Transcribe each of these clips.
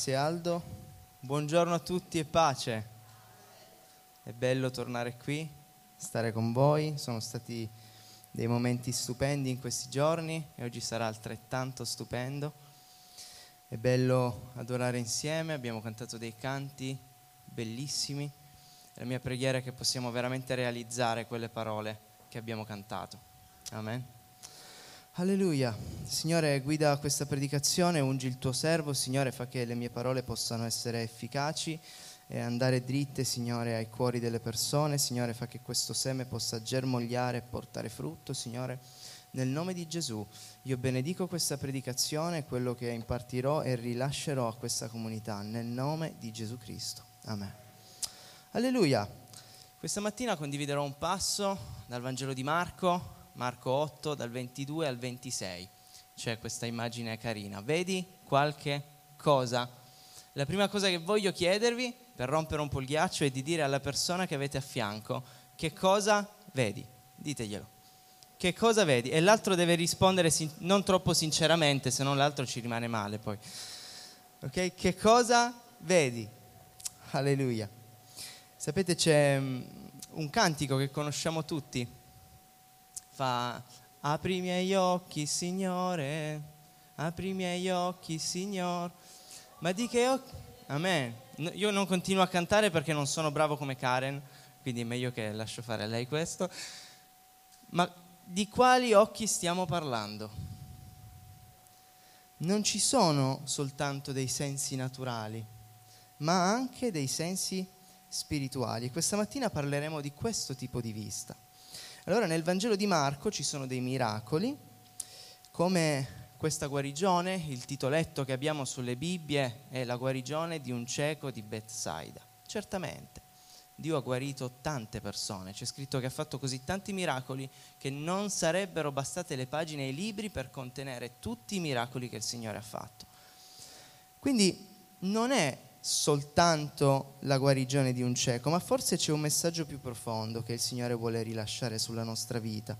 Grazie Aldo. Buongiorno a tutti e pace. È bello tornare qui, stare con voi. Sono stati dei momenti stupendi in questi giorni e oggi sarà altrettanto stupendo. È bello adorare insieme, abbiamo cantato dei canti bellissimi. La mia preghiera è che possiamo veramente realizzare quelle parole che abbiamo cantato. Amen. Alleluia. Signore, guida questa predicazione, ungi il tuo servo, Signore, fa che le mie parole possano essere efficaci e andare dritte, Signore, ai cuori delle persone. Signore, fa che questo seme possa germogliare e portare frutto, Signore. Nel nome di Gesù, io benedico questa predicazione, quello che impartirò e rilascerò a questa comunità, nel nome di Gesù Cristo. Amen. Alleluia. Questa mattina condividerò un passo dal Vangelo di Marco, Marco 8 dal 22 al 26. C'è questa immagine carina. Vedi qualche cosa? La prima cosa che voglio chiedervi per rompere un po' il ghiaccio è di dire alla persona che avete a fianco che cosa vedi. Diteglielo. Che cosa vedi? E l'altro deve rispondere sin- non troppo sinceramente, se no l'altro ci rimane male poi. Ok? Che cosa vedi? Alleluia. Sapete c'è um, un cantico che conosciamo tutti fa apri i miei occhi Signore, apri i miei occhi Signore. Ma di che occhi? Amen. Io non continuo a cantare perché non sono bravo come Karen, quindi è meglio che lascio fare a lei questo. Ma di quali occhi stiamo parlando? Non ci sono soltanto dei sensi naturali, ma anche dei sensi spirituali. Questa mattina parleremo di questo tipo di vista. Allora nel Vangelo di Marco ci sono dei miracoli, come questa guarigione, il titoletto che abbiamo sulle Bibbie è la guarigione di un cieco di Bethsaida. Certamente, Dio ha guarito tante persone, c'è scritto che ha fatto così tanti miracoli che non sarebbero bastate le pagine e i libri per contenere tutti i miracoli che il Signore ha fatto. Quindi non è soltanto la guarigione di un cieco, ma forse c'è un messaggio più profondo che il Signore vuole rilasciare sulla nostra vita.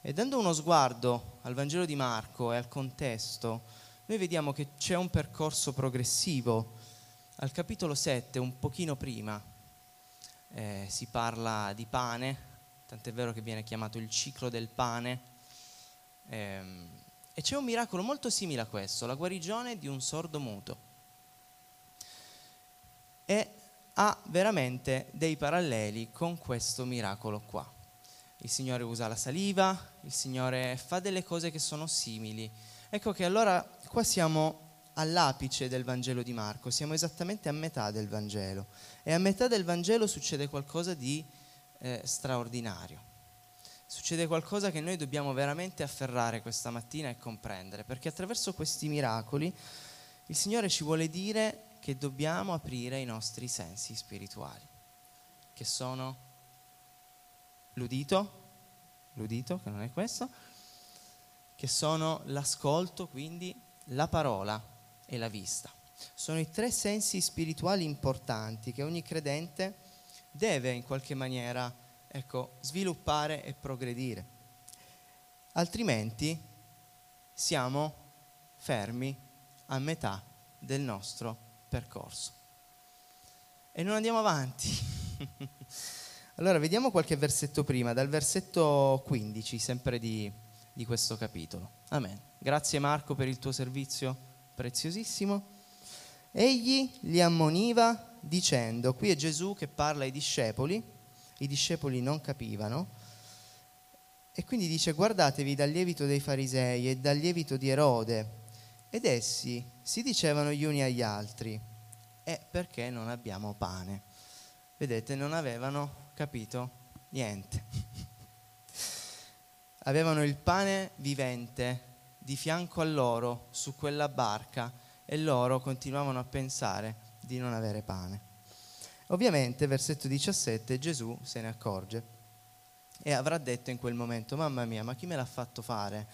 E dando uno sguardo al Vangelo di Marco e al contesto, noi vediamo che c'è un percorso progressivo. Al capitolo 7, un pochino prima, eh, si parla di pane, tant'è vero che viene chiamato il ciclo del pane. Ehm, e c'è un miracolo molto simile a questo, la guarigione di un sordo muto e ha veramente dei paralleli con questo miracolo qua. Il Signore usa la saliva, il Signore fa delle cose che sono simili. Ecco che allora qua siamo all'apice del Vangelo di Marco, siamo esattamente a metà del Vangelo e a metà del Vangelo succede qualcosa di eh, straordinario. Succede qualcosa che noi dobbiamo veramente afferrare questa mattina e comprendere, perché attraverso questi miracoli il Signore ci vuole dire che dobbiamo aprire i nostri sensi spirituali, che sono l'udito, l'udito che non è questo, che sono l'ascolto, quindi la parola e la vista. Sono i tre sensi spirituali importanti che ogni credente deve in qualche maniera ecco, sviluppare e progredire. Altrimenti siamo fermi a metà del nostro percorso. E non andiamo avanti. allora, vediamo qualche versetto prima, dal versetto 15, sempre di, di questo capitolo. Amen. Grazie Marco per il tuo servizio preziosissimo. Egli li ammoniva dicendo, qui è Gesù che parla ai discepoli, i discepoli non capivano, e quindi dice guardatevi dal lievito dei farisei e dal lievito di Erode, ed essi si dicevano gli uni agli altri, è perché non abbiamo pane. Vedete, non avevano capito niente. avevano il pane vivente di fianco a loro su quella barca e loro continuavano a pensare di non avere pane. Ovviamente, versetto 17, Gesù se ne accorge e avrà detto in quel momento, mamma mia, ma chi me l'ha fatto fare?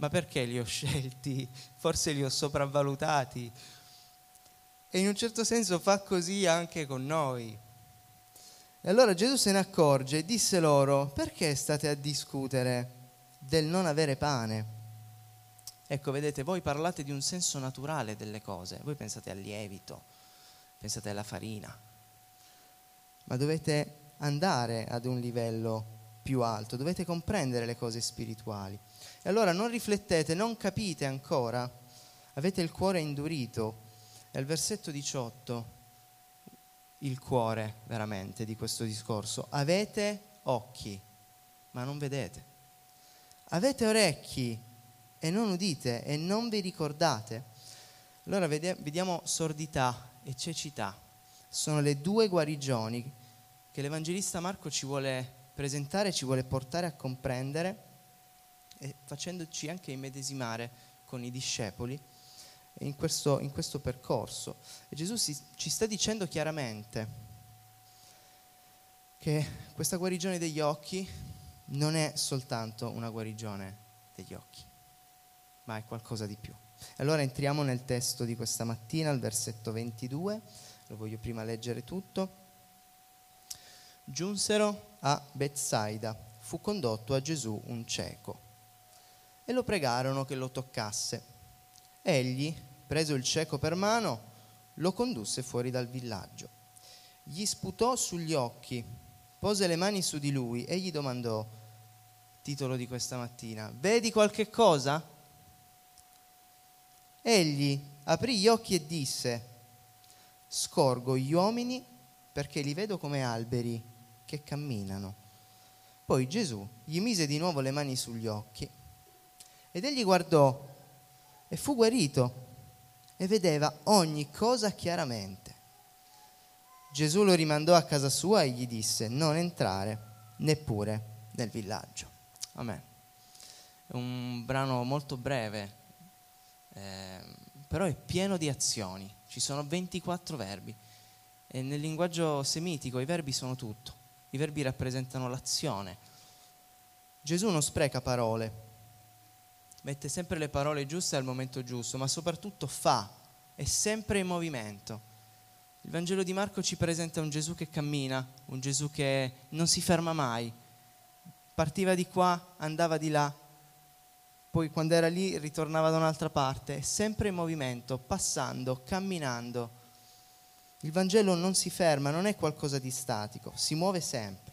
Ma perché li ho scelti? Forse li ho sopravvalutati. E in un certo senso fa così anche con noi. E allora Gesù se ne accorge e disse loro, perché state a discutere del non avere pane? Ecco, vedete, voi parlate di un senso naturale delle cose, voi pensate al lievito, pensate alla farina, ma dovete andare ad un livello più alto, dovete comprendere le cose spirituali. E allora non riflettete, non capite ancora, avete il cuore indurito. E al versetto 18, il cuore veramente di questo discorso, avete occhi, ma non vedete. Avete orecchi e non udite e non vi ricordate. Allora vediamo sordità e cecità. Sono le due guarigioni che l'Evangelista Marco ci vuole presentare, ci vuole portare a comprendere e facendoci anche immedesimare con i discepoli in questo, in questo percorso. E Gesù si, ci sta dicendo chiaramente che questa guarigione degli occhi non è soltanto una guarigione degli occhi ma è qualcosa di più. Allora entriamo nel testo di questa mattina, al versetto 22, lo voglio prima leggere tutto. Giunsero a Bethsaida, fu condotto a Gesù un cieco e lo pregarono che lo toccasse. Egli, preso il cieco per mano, lo condusse fuori dal villaggio. Gli sputò sugli occhi, pose le mani su di lui e gli domandò, titolo di questa mattina, vedi qualche cosa? Egli aprì gli occhi e disse, scorgo gli uomini perché li vedo come alberi che camminano. Poi Gesù gli mise di nuovo le mani sugli occhi ed egli guardò e fu guarito e vedeva ogni cosa chiaramente. Gesù lo rimandò a casa sua e gli disse non entrare neppure nel villaggio. Amen. È un brano molto breve, eh, però è pieno di azioni, ci sono 24 verbi e nel linguaggio semitico i verbi sono tutto, i verbi rappresentano l'azione. Gesù non spreca parole, mette sempre le parole giuste al momento giusto, ma soprattutto fa, è sempre in movimento. Il Vangelo di Marco ci presenta un Gesù che cammina, un Gesù che non si ferma mai, partiva di qua, andava di là, poi quando era lì ritornava da un'altra parte, sempre in movimento, passando, camminando. Il Vangelo non si ferma, non è qualcosa di statico, si muove sempre.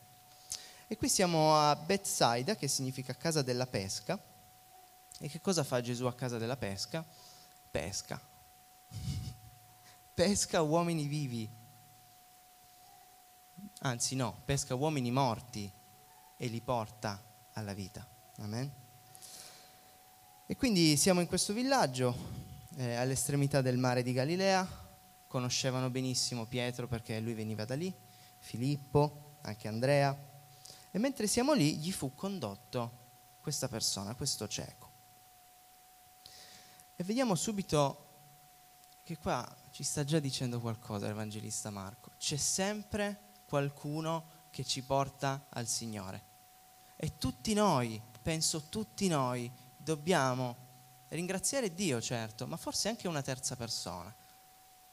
E qui siamo a Bethsaida, che significa casa della pesca. E che cosa fa Gesù a casa della pesca? Pesca. pesca uomini vivi. Anzi no, pesca uomini morti e li porta alla vita. Amen. E quindi siamo in questo villaggio, eh, all'estremità del mare di Galilea, conoscevano benissimo Pietro perché lui veniva da lì, Filippo, anche Andrea, e mentre siamo lì gli fu condotto questa persona, questo cieco. E vediamo subito che qua ci sta già dicendo qualcosa l'Evangelista Marco. C'è sempre qualcuno che ci porta al Signore. E tutti noi, penso tutti noi, dobbiamo ringraziare Dio, certo, ma forse anche una terza persona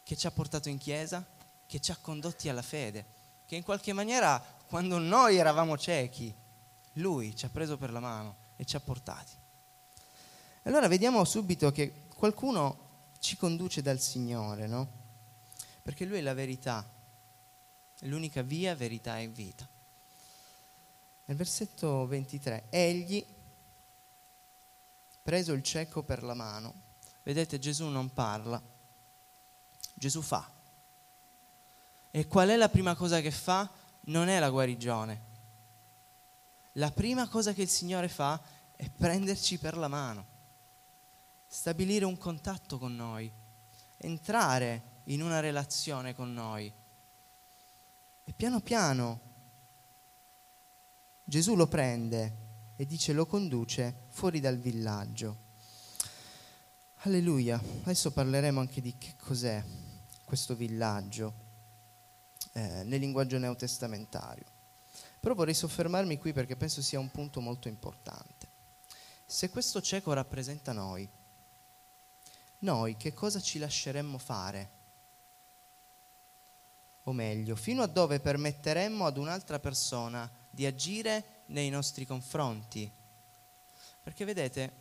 che ci ha portato in chiesa, che ci ha condotti alla fede, che in qualche maniera quando noi eravamo ciechi, lui ci ha preso per la mano e ci ha portati. Allora vediamo subito che qualcuno ci conduce dal Signore, no? Perché lui è la verità, è l'unica via, verità e vita. Nel versetto 23, egli preso il cieco per la mano. Vedete, Gesù non parla, Gesù fa. E qual è la prima cosa che fa? Non è la guarigione. La prima cosa che il Signore fa è prenderci per la mano, stabilire un contatto con noi, entrare in una relazione con noi. E piano piano Gesù lo prende e dice lo conduce fuori dal villaggio. Alleluia, adesso parleremo anche di che cos'è questo villaggio eh, nel linguaggio neotestamentario. Però vorrei soffermarmi qui perché penso sia un punto molto importante. Se questo cieco rappresenta noi, noi che cosa ci lasceremmo fare? O meglio, fino a dove permetteremmo ad un'altra persona di agire nei nostri confronti. Perché vedete,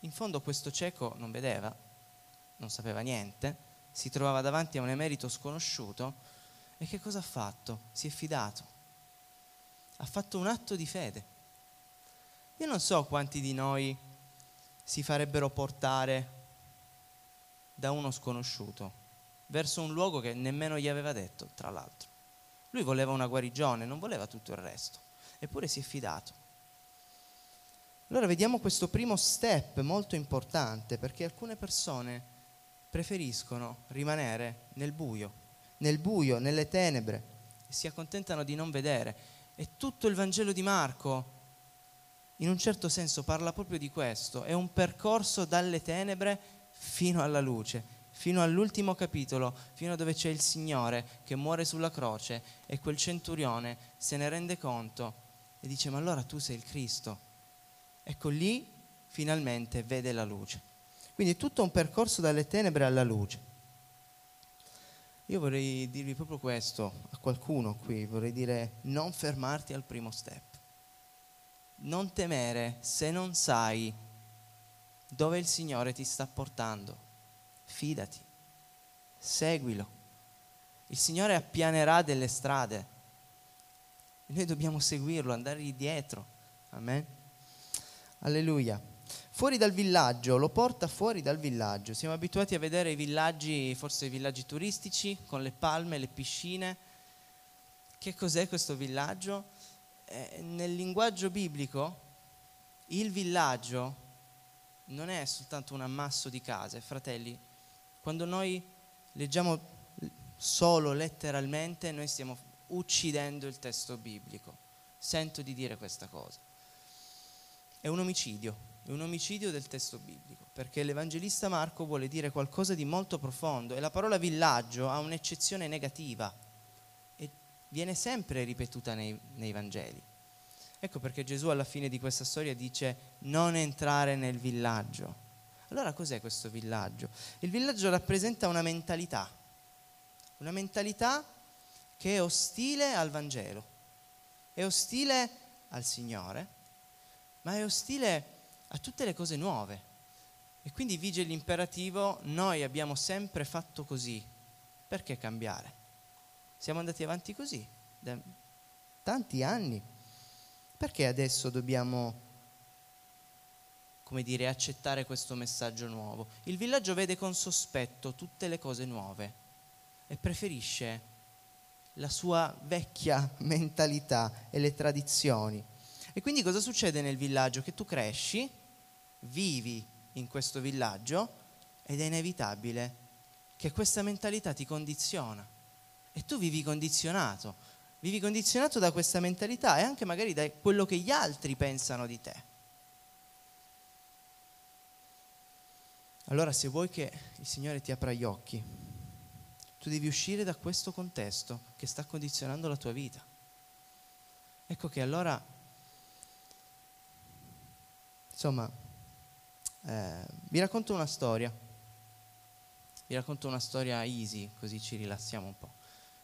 in fondo questo cieco non vedeva, non sapeva niente, si trovava davanti a un emerito sconosciuto e che cosa ha fatto? Si è fidato. Ha fatto un atto di fede. Io non so quanti di noi si farebbero portare da uno sconosciuto verso un luogo che nemmeno gli aveva detto, tra l'altro. Lui voleva una guarigione, non voleva tutto il resto, eppure si è fidato. Allora vediamo questo primo step molto importante perché alcune persone preferiscono rimanere nel buio, nel buio, nelle tenebre e si accontentano di non vedere. E tutto il Vangelo di Marco, in un certo senso, parla proprio di questo. È un percorso dalle tenebre fino alla luce, fino all'ultimo capitolo, fino a dove c'è il Signore che muore sulla croce e quel centurione se ne rende conto e dice ma allora tu sei il Cristo. Ecco lì finalmente vede la luce. Quindi è tutto un percorso dalle tenebre alla luce. Io vorrei dirvi proprio questo a qualcuno qui, vorrei dire non fermarti al primo step. Non temere se non sai dove il Signore ti sta portando. Fidati, seguilo. Il Signore appianerà delle strade noi dobbiamo seguirlo, andargli dietro. Amen. Alleluia fuori dal villaggio, lo porta fuori dal villaggio. Siamo abituati a vedere i villaggi, forse i villaggi turistici, con le palme, le piscine. Che cos'è questo villaggio? Eh, nel linguaggio biblico il villaggio non è soltanto un ammasso di case, fratelli. Quando noi leggiamo solo letteralmente, noi stiamo uccidendo il testo biblico. Sento di dire questa cosa. È un omicidio è un omicidio del testo biblico, perché l'Evangelista Marco vuole dire qualcosa di molto profondo e la parola villaggio ha un'eccezione negativa e viene sempre ripetuta nei, nei Vangeli. Ecco perché Gesù alla fine di questa storia dice non entrare nel villaggio. Allora cos'è questo villaggio? Il villaggio rappresenta una mentalità, una mentalità che è ostile al Vangelo, è ostile al Signore, ma è ostile a tutte le cose nuove. E quindi vige l'imperativo, noi abbiamo sempre fatto così, perché cambiare? Siamo andati avanti così da tanti anni. Perché adesso dobbiamo, come dire, accettare questo messaggio nuovo? Il villaggio vede con sospetto tutte le cose nuove e preferisce la sua vecchia mentalità e le tradizioni. E quindi cosa succede nel villaggio? Che tu cresci, vivi in questo villaggio ed è inevitabile che questa mentalità ti condiziona e tu vivi condizionato, vivi condizionato da questa mentalità e anche magari da quello che gli altri pensano di te. Allora se vuoi che il Signore ti apra gli occhi, tu devi uscire da questo contesto che sta condizionando la tua vita. Ecco che allora, insomma, eh, vi racconto una storia. Vi racconto una storia easy, così ci rilassiamo un po'.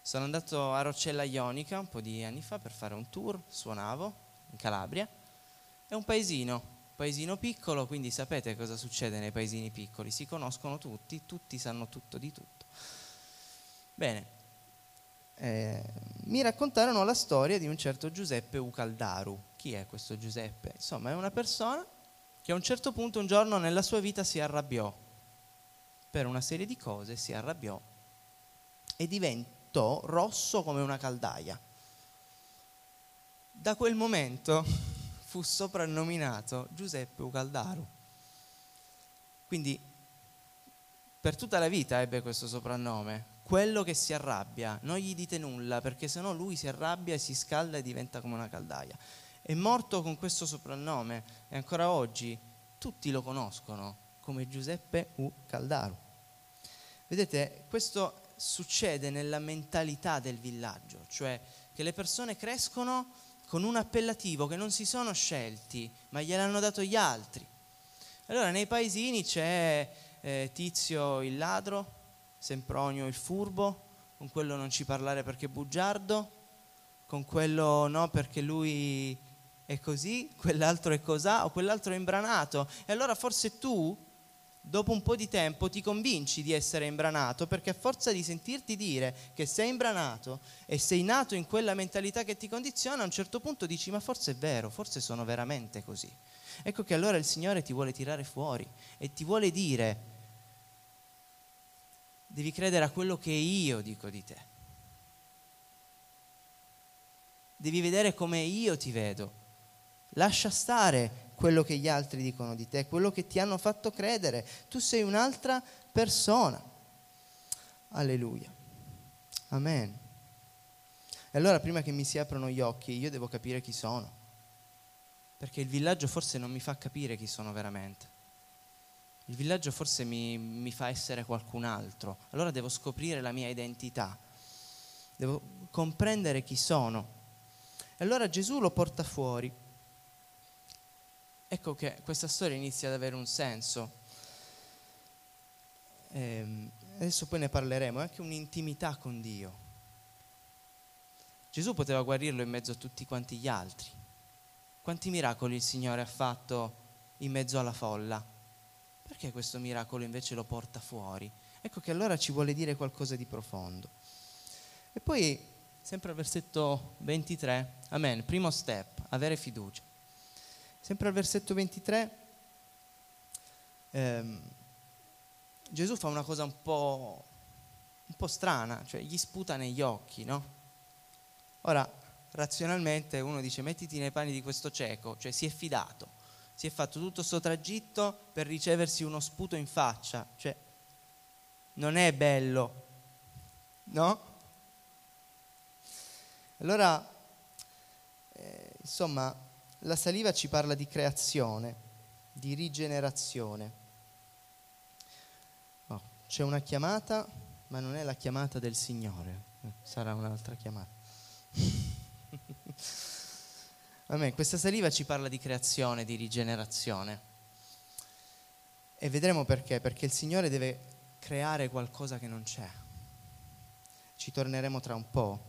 Sono andato a Roccella Ionica un po' di anni fa per fare un tour, suonavo in Calabria. È un paesino, paesino piccolo, quindi sapete cosa succede nei paesini piccoli, si conoscono tutti, tutti sanno tutto di tutto. Bene, eh, mi raccontarono la storia di un certo Giuseppe Ucaldaru. Chi è questo Giuseppe? Insomma, è una persona che a un certo punto un giorno nella sua vita si arrabbiò, per una serie di cose si arrabbiò e diventò rosso come una caldaia. Da quel momento fu soprannominato Giuseppe Ucaldaru. Quindi per tutta la vita ebbe questo soprannome. Quello che si arrabbia, non gli dite nulla perché sennò lui si arrabbia e si scalda e diventa come una caldaia è morto con questo soprannome e ancora oggi tutti lo conoscono come Giuseppe U. Caldaro. Vedete, questo succede nella mentalità del villaggio, cioè che le persone crescono con un appellativo che non si sono scelti, ma gliel'hanno dato gli altri. Allora nei paesini c'è eh, Tizio il ladro, Sempronio il furbo, con quello non ci parlare perché è bugiardo, con quello no perché lui è così, quell'altro è cosà o quell'altro è imbranato. E allora forse tu, dopo un po' di tempo, ti convinci di essere imbranato perché a forza di sentirti dire che sei imbranato e sei nato in quella mentalità che ti condiziona, a un certo punto dici ma forse è vero, forse sono veramente così. Ecco che allora il Signore ti vuole tirare fuori e ti vuole dire, devi credere a quello che io dico di te. Devi vedere come io ti vedo. Lascia stare quello che gli altri dicono di te, quello che ti hanno fatto credere. Tu sei un'altra persona. Alleluia. Amen. E allora prima che mi si aprono gli occhi, io devo capire chi sono. Perché il villaggio forse non mi fa capire chi sono veramente. Il villaggio forse mi, mi fa essere qualcun altro. Allora devo scoprire la mia identità. Devo comprendere chi sono. E allora Gesù lo porta fuori ecco che questa storia inizia ad avere un senso. E ehm, adesso poi ne parleremo, è anche un'intimità con Dio. Gesù poteva guarirlo in mezzo a tutti quanti gli altri. Quanti miracoli il Signore ha fatto in mezzo alla folla? Perché questo miracolo invece lo porta fuori? Ecco che allora ci vuole dire qualcosa di profondo. E poi, sempre al versetto 23, amen, primo step, avere fiducia. Sempre al versetto 23, ehm, Gesù fa una cosa un po', un po' strana, cioè gli sputa negli occhi, no? Ora, razionalmente uno dice mettiti nei panni di questo cieco, cioè si è fidato, si è fatto tutto questo tragitto per riceversi uno sputo in faccia, cioè non è bello, no? Allora, eh, insomma, la saliva ci parla di creazione, di rigenerazione. Oh, c'è una chiamata, ma non è la chiamata del Signore, sarà un'altra chiamata. Amen. Questa saliva ci parla di creazione, di rigenerazione. E vedremo perché, perché il Signore deve creare qualcosa che non c'è. Ci torneremo tra un po'.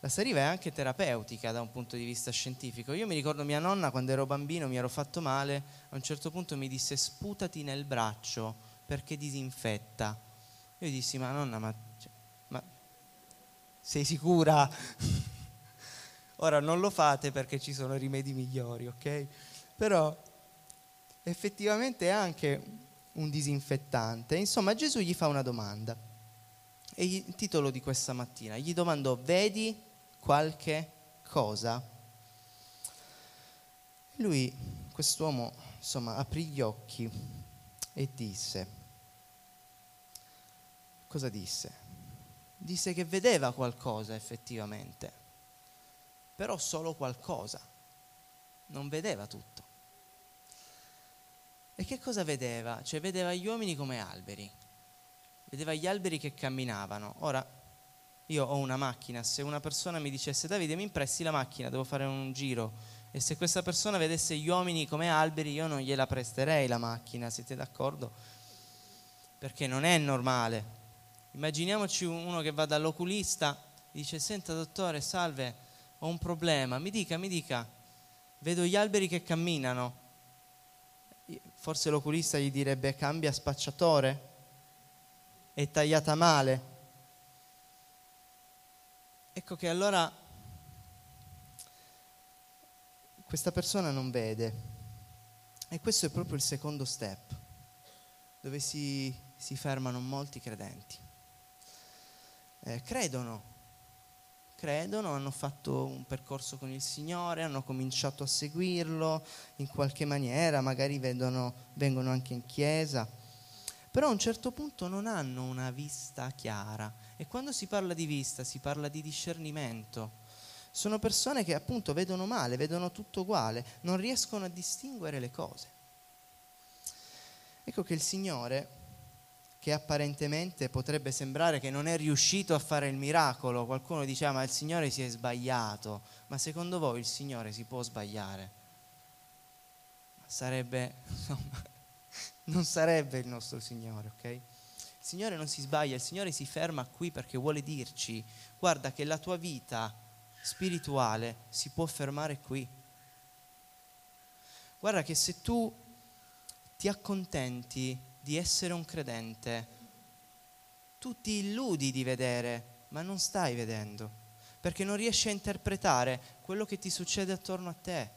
La saliva è anche terapeutica da un punto di vista scientifico. Io mi ricordo mia nonna quando ero bambino, mi ero fatto male, a un certo punto mi disse sputati nel braccio perché disinfetta. Io dissi ma nonna, ma, cioè, ma sei sicura? Ora non lo fate perché ci sono rimedi migliori, ok? Però effettivamente è anche un disinfettante. Insomma, Gesù gli fa una domanda. E il titolo di questa mattina gli domandò: Vedi qualche cosa. Lui, quest'uomo, insomma, aprì gli occhi e disse, cosa disse? Disse che vedeva qualcosa effettivamente, però solo qualcosa, non vedeva tutto. E che cosa vedeva? Cioè vedeva gli uomini come alberi, vedeva gli alberi che camminavano. Ora, io ho una macchina, se una persona mi dicesse Davide mi impresti la macchina, devo fare un giro e se questa persona vedesse gli uomini come alberi io non gliela presterei la macchina, siete d'accordo? Perché non è normale. Immaginiamoci uno che va dall'oculista, dice senta dottore, salve, ho un problema, mi dica, mi dica, vedo gli alberi che camminano. Forse l'oculista gli direbbe cambia spacciatore, è tagliata male Ecco che allora questa persona non vede. E questo è proprio il secondo step, dove si, si fermano molti credenti. Eh, credono, credono, hanno fatto un percorso con il Signore, hanno cominciato a seguirlo in qualche maniera, magari vedono, vengono anche in chiesa, però a un certo punto non hanno una vista chiara e quando si parla di vista si parla di discernimento. Sono persone che appunto vedono male, vedono tutto uguale, non riescono a distinguere le cose. Ecco che il Signore, che apparentemente potrebbe sembrare che non è riuscito a fare il miracolo, qualcuno dice ah, ma il Signore si è sbagliato, ma secondo voi il Signore si può sbagliare? Sarebbe, insomma, non sarebbe il nostro Signore, ok? Signore non si sbaglia, il Signore si ferma qui perché vuole dirci, guarda che la tua vita spirituale si può fermare qui. Guarda che se tu ti accontenti di essere un credente, tu ti illudi di vedere, ma non stai vedendo, perché non riesci a interpretare quello che ti succede attorno a te,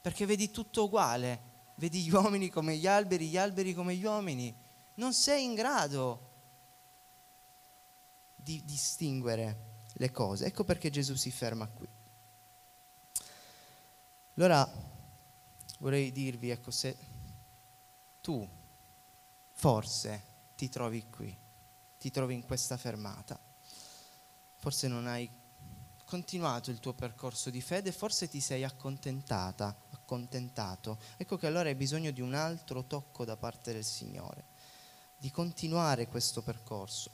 perché vedi tutto uguale, vedi gli uomini come gli alberi, gli alberi come gli uomini, non sei in grado di distinguere le cose. Ecco perché Gesù si ferma qui. Allora vorrei dirvi, ecco, se tu forse ti trovi qui, ti trovi in questa fermata, forse non hai continuato il tuo percorso di fede, forse ti sei accontentata, accontentato. Ecco che allora hai bisogno di un altro tocco da parte del Signore, di continuare questo percorso,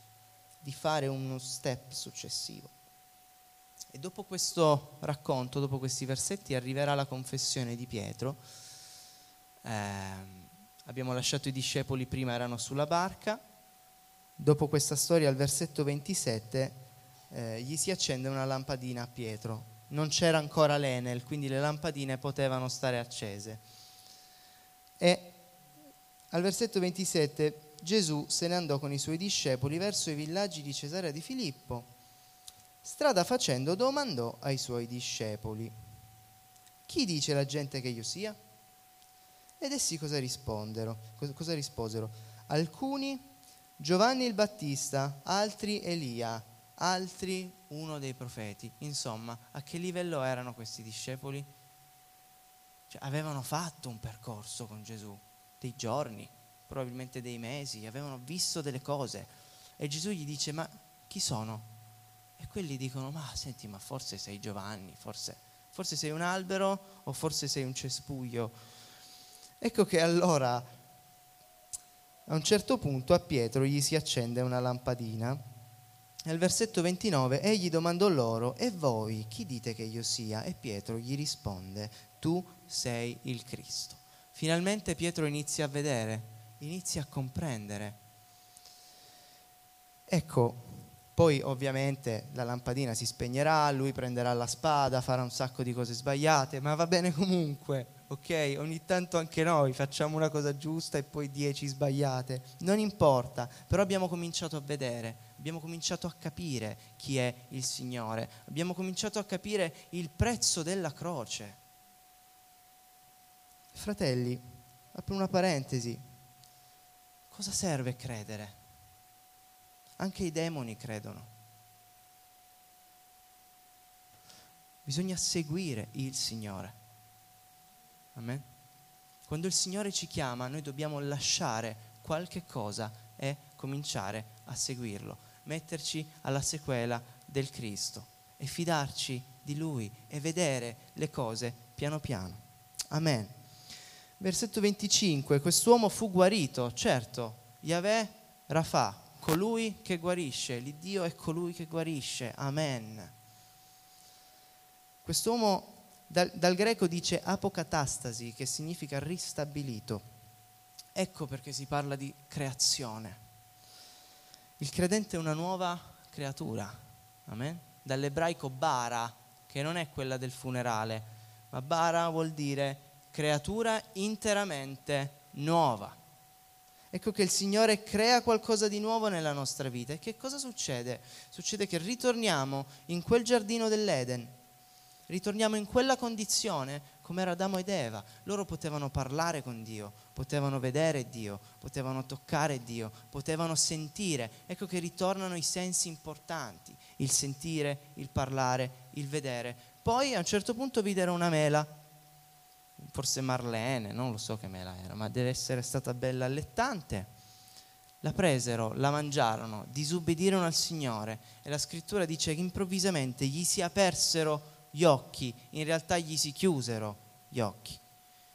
di fare uno step successivo. E dopo questo racconto, dopo questi versetti, arriverà la confessione di Pietro. Eh, abbiamo lasciato i discepoli prima, erano sulla barca. Dopo questa storia, al versetto 27, eh, gli si accende una lampadina a Pietro. Non c'era ancora l'Enel, quindi le lampadine potevano stare accese. E al versetto 27 Gesù se ne andò con i suoi discepoli verso i villaggi di Cesarea di Filippo Strada facendo domandò ai suoi discepoli, chi dice la gente che io sia? Ed essi cosa? Cosa risposero? Alcuni Giovanni il Battista, altri Elia, altri uno dei profeti. Insomma, a che livello erano questi discepoli? Cioè, avevano fatto un percorso con Gesù, dei giorni, probabilmente dei mesi, avevano visto delle cose. E Gesù gli dice, ma chi sono? E quelli dicono, ma senti, ma forse sei Giovanni, forse, forse sei un albero o forse sei un cespuglio. Ecco che allora a un certo punto a Pietro gli si accende una lampadina. Nel versetto 29 egli domandò loro, e voi chi dite che io sia? E Pietro gli risponde, tu sei il Cristo. Finalmente Pietro inizia a vedere, inizia a comprendere. Ecco, poi ovviamente la lampadina si spegnerà, lui prenderà la spada, farà un sacco di cose sbagliate, ma va bene comunque, ok? Ogni tanto anche noi facciamo una cosa giusta e poi dieci sbagliate, non importa, però abbiamo cominciato a vedere, abbiamo cominciato a capire chi è il Signore, abbiamo cominciato a capire il prezzo della croce. Fratelli, apro una parentesi, cosa serve credere? Anche i demoni credono. Bisogna seguire il Signore. Amen. Quando il Signore ci chiama, noi dobbiamo lasciare qualche cosa e cominciare a seguirlo, metterci alla sequela del Cristo e fidarci di Lui e vedere le cose piano piano. Amen. Versetto 25, quest'uomo fu guarito, certo, Yahweh Rafa, colui che guarisce, l'Iddio è colui che guarisce, amen. Quest'uomo dal, dal greco dice apocatastasi, che significa ristabilito. Ecco perché si parla di creazione. Il credente è una nuova creatura, amen? Dall'ebraico bara, che non è quella del funerale, ma bara vuol dire creatura interamente nuova. Ecco che il Signore crea qualcosa di nuovo nella nostra vita. E che cosa succede? Succede che ritorniamo in quel giardino dell'Eden, ritorniamo in quella condizione come era Adamo ed Eva. Loro potevano parlare con Dio, potevano vedere Dio, potevano toccare Dio, potevano sentire. Ecco che ritornano i sensi importanti, il sentire, il parlare, il vedere. Poi a un certo punto videro una mela forse Marlene, non lo so che mela era, ma deve essere stata bella allettante. La presero, la mangiarono, disubbidirono al Signore e la scrittura dice che improvvisamente gli si apersero gli occhi, in realtà gli si chiusero gli occhi,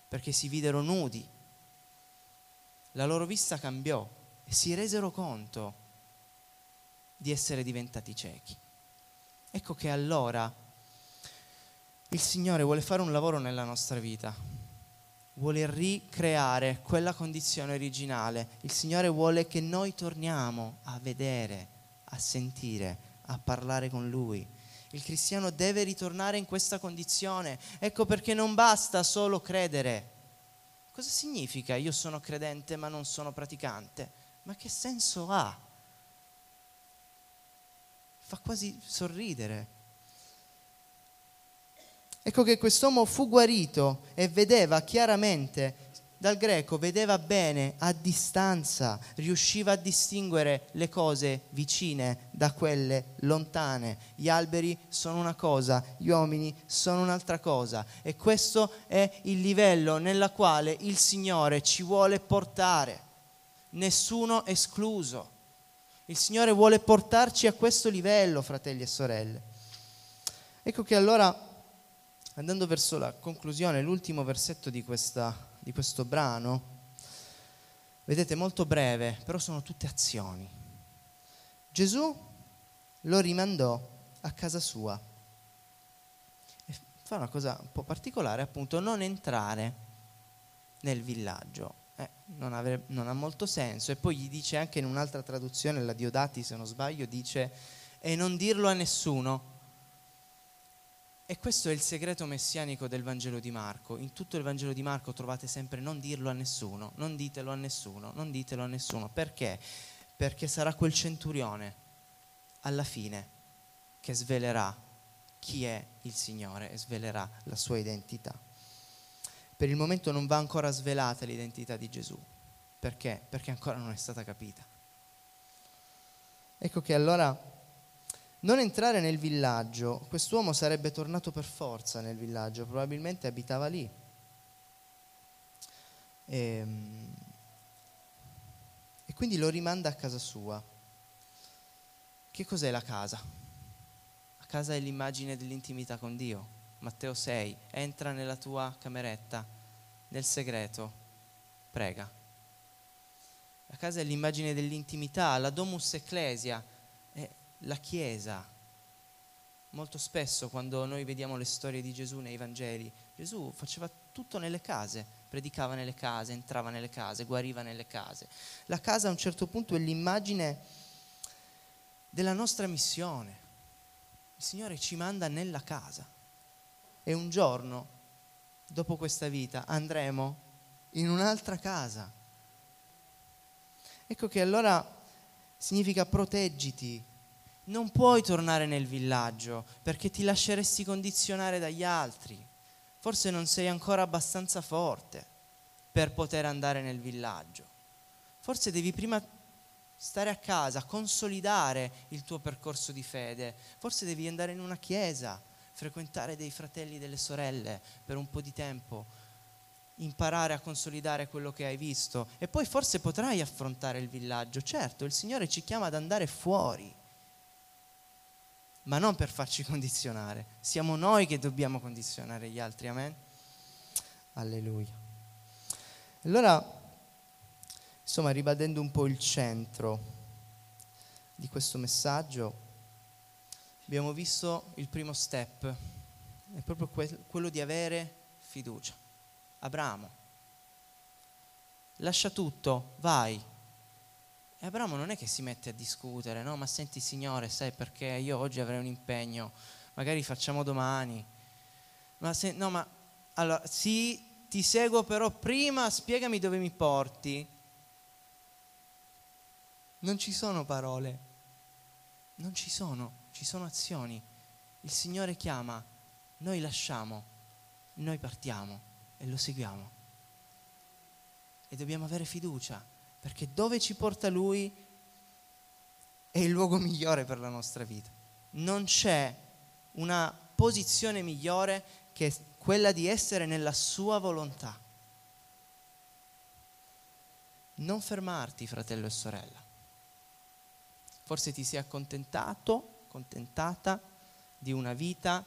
perché si videro nudi. La loro vista cambiò e si resero conto di essere diventati ciechi. Ecco che allora il Signore vuole fare un lavoro nella nostra vita, vuole ricreare quella condizione originale. Il Signore vuole che noi torniamo a vedere, a sentire, a parlare con Lui. Il cristiano deve ritornare in questa condizione. Ecco perché non basta solo credere, Cosa significa io sono credente ma non sono praticante? Ma che senso ha? Fa quasi sorridere. Ecco che quest'uomo fu guarito e vedeva chiaramente dal greco vedeva bene a distanza, riusciva a distinguere le cose vicine da quelle lontane. Gli alberi sono una cosa, gli uomini sono un'altra cosa e questo è il livello nella quale il Signore ci vuole portare, nessuno escluso. Il Signore vuole portarci a questo livello, fratelli e sorelle. Ecco che allora, andando verso la conclusione, l'ultimo versetto di questa di questo brano, vedete molto breve, però sono tutte azioni. Gesù lo rimandò a casa sua. E fa una cosa un po' particolare, appunto, non entrare nel villaggio. Eh, non, avrebbe, non ha molto senso. E poi gli dice anche in un'altra traduzione, la Diodati se non sbaglio, dice e non dirlo a nessuno e questo è il segreto messianico del Vangelo di Marco. In tutto il Vangelo di Marco trovate sempre non dirlo a nessuno, non ditelo a nessuno, non ditelo a nessuno. Perché? Perché sarà quel centurione alla fine che svelerà chi è il Signore e svelerà la sua identità. Per il momento non va ancora svelata l'identità di Gesù. Perché? Perché ancora non è stata capita. Ecco che allora non entrare nel villaggio, quest'uomo sarebbe tornato per forza nel villaggio, probabilmente abitava lì. E, ehm, e quindi lo rimanda a casa sua. Che cos'è la casa? La casa è l'immagine dell'intimità con Dio. Matteo 6, entra nella tua cameretta, nel segreto, prega. La casa è l'immagine dell'intimità, la domus ecclesia la Chiesa. Molto spesso quando noi vediamo le storie di Gesù nei Vangeli, Gesù faceva tutto nelle case, predicava nelle case, entrava nelle case, guariva nelle case. La casa a un certo punto è l'immagine della nostra missione. Il Signore ci manda nella casa e un giorno, dopo questa vita, andremo in un'altra casa. Ecco che allora significa proteggiti non puoi tornare nel villaggio perché ti lasceresti condizionare dagli altri. Forse non sei ancora abbastanza forte per poter andare nel villaggio. Forse devi prima stare a casa, consolidare il tuo percorso di fede. Forse devi andare in una chiesa, frequentare dei fratelli e delle sorelle per un po' di tempo, imparare a consolidare quello che hai visto e poi forse potrai affrontare il villaggio. Certo, il Signore ci chiama ad andare fuori ma non per farci condizionare. Siamo noi che dobbiamo condizionare gli altri, amen? Alleluia. Allora, insomma, ribadendo un po' il centro di questo messaggio, abbiamo visto il primo step, è proprio quello di avere fiducia. Abramo, lascia tutto, vai, e Abramo non è che si mette a discutere, no? Ma senti Signore, sai perché io oggi avrei un impegno, magari facciamo domani. Ma se, no, ma allora, sì, ti seguo, però prima spiegami dove mi porti. Non ci sono parole, non ci sono, ci sono azioni. Il Signore chiama, noi lasciamo, noi partiamo e lo seguiamo. E dobbiamo avere fiducia perché dove ci porta Lui è il luogo migliore per la nostra vita. Non c'è una posizione migliore che quella di essere nella sua volontà. Non fermarti, fratello e sorella. Forse ti sei accontentato, contentata di una vita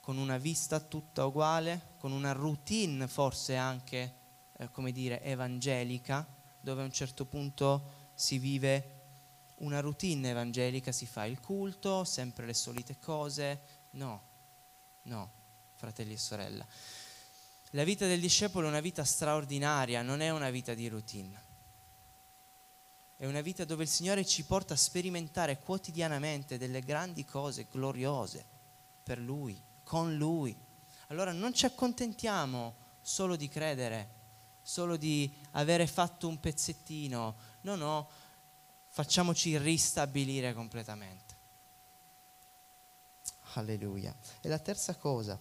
con una vista tutta uguale, con una routine forse anche, eh, come dire, evangelica, dove a un certo punto si vive una routine evangelica, si fa il culto, sempre le solite cose. No, no, fratelli e sorelle. La vita del discepolo è una vita straordinaria, non è una vita di routine. È una vita dove il Signore ci porta a sperimentare quotidianamente delle grandi cose gloriose per Lui, con Lui. Allora non ci accontentiamo solo di credere solo di avere fatto un pezzettino. No, no, facciamoci ristabilire completamente. Alleluia. E la terza cosa,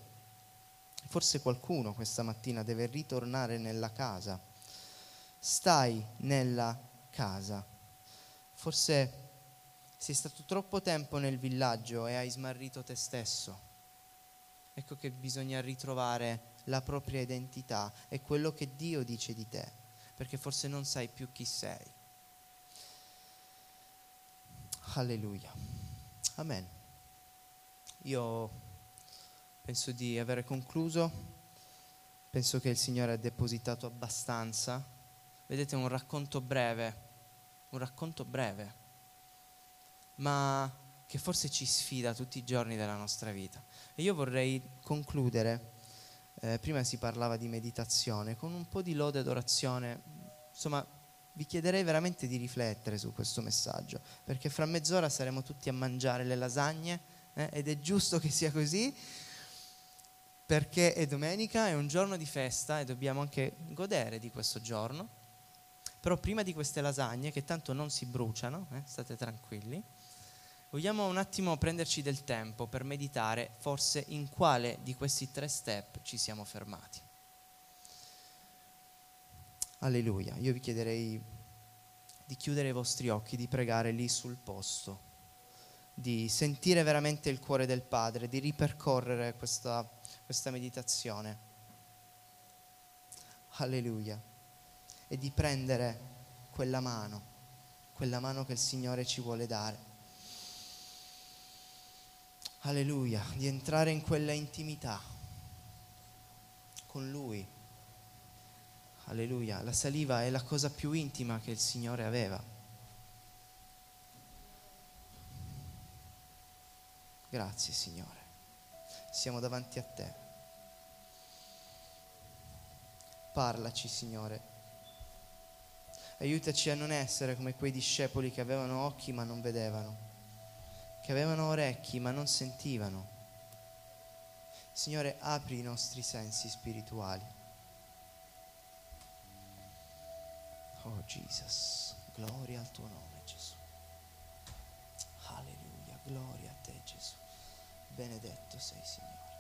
forse qualcuno questa mattina deve ritornare nella casa. Stai nella casa. Forse sei stato troppo tempo nel villaggio e hai smarrito te stesso. Ecco che bisogna ritrovare la propria identità e quello che Dio dice di te, perché forse non sai più chi sei. Alleluia. Amen. Io penso di aver concluso, penso che il Signore ha depositato abbastanza. Vedete un racconto breve, un racconto breve, ma che forse ci sfida tutti i giorni della nostra vita. E io vorrei concludere, eh, prima si parlava di meditazione, con un po' di lode ed orazione. Insomma, vi chiederei veramente di riflettere su questo messaggio, perché fra mezz'ora saremo tutti a mangiare le lasagne eh, ed è giusto che sia così perché è domenica, è un giorno di festa e dobbiamo anche godere di questo giorno. Però prima di queste lasagne, che tanto non si bruciano, eh, state tranquilli, vogliamo un attimo prenderci del tempo per meditare forse in quale di questi tre step ci siamo fermati. Alleluia, io vi chiederei di chiudere i vostri occhi, di pregare lì sul posto di sentire veramente il cuore del Padre, di ripercorrere questa, questa meditazione. Alleluia. E di prendere quella mano, quella mano che il Signore ci vuole dare. Alleluia, di entrare in quella intimità con Lui. Alleluia, la saliva è la cosa più intima che il Signore aveva. Grazie Signore. Siamo davanti a te. Parlaci Signore. Aiutaci a non essere come quei discepoli che avevano occhi ma non vedevano, che avevano orecchi ma non sentivano. Signore, apri i nostri sensi spirituali. Oh Jesus, gloria al tuo nome Gesù. Alleluia, gloria a te Gesù. Benedetto sei, Signore.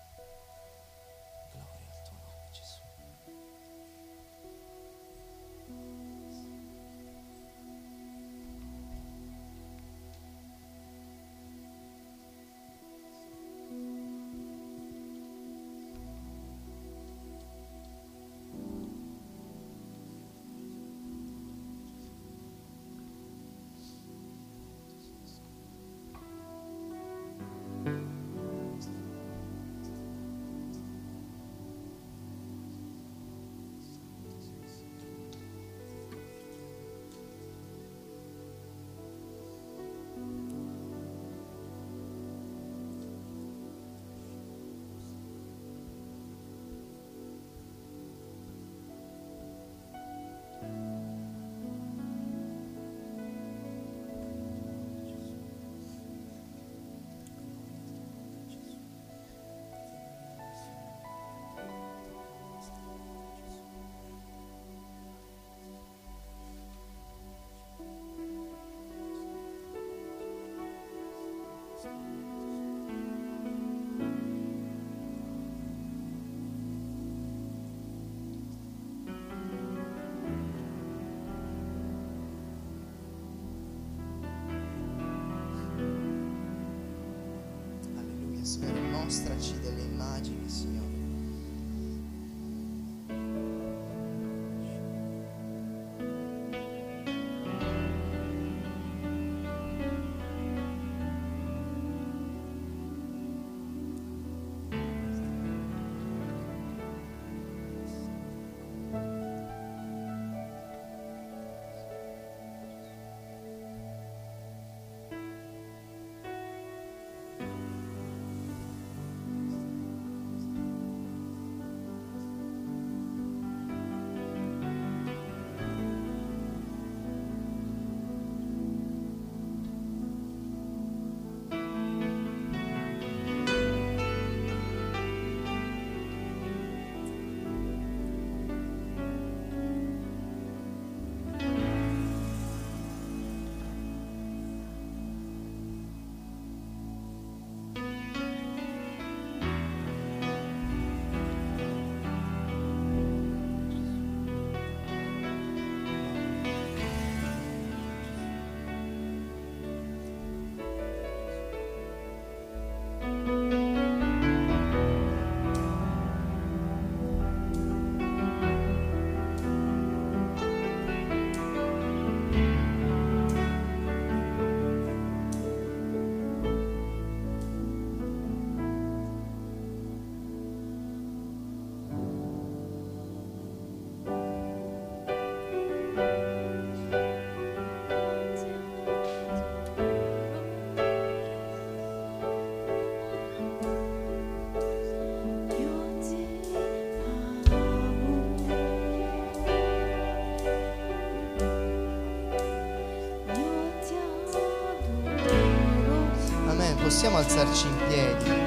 Alzarci in piedi.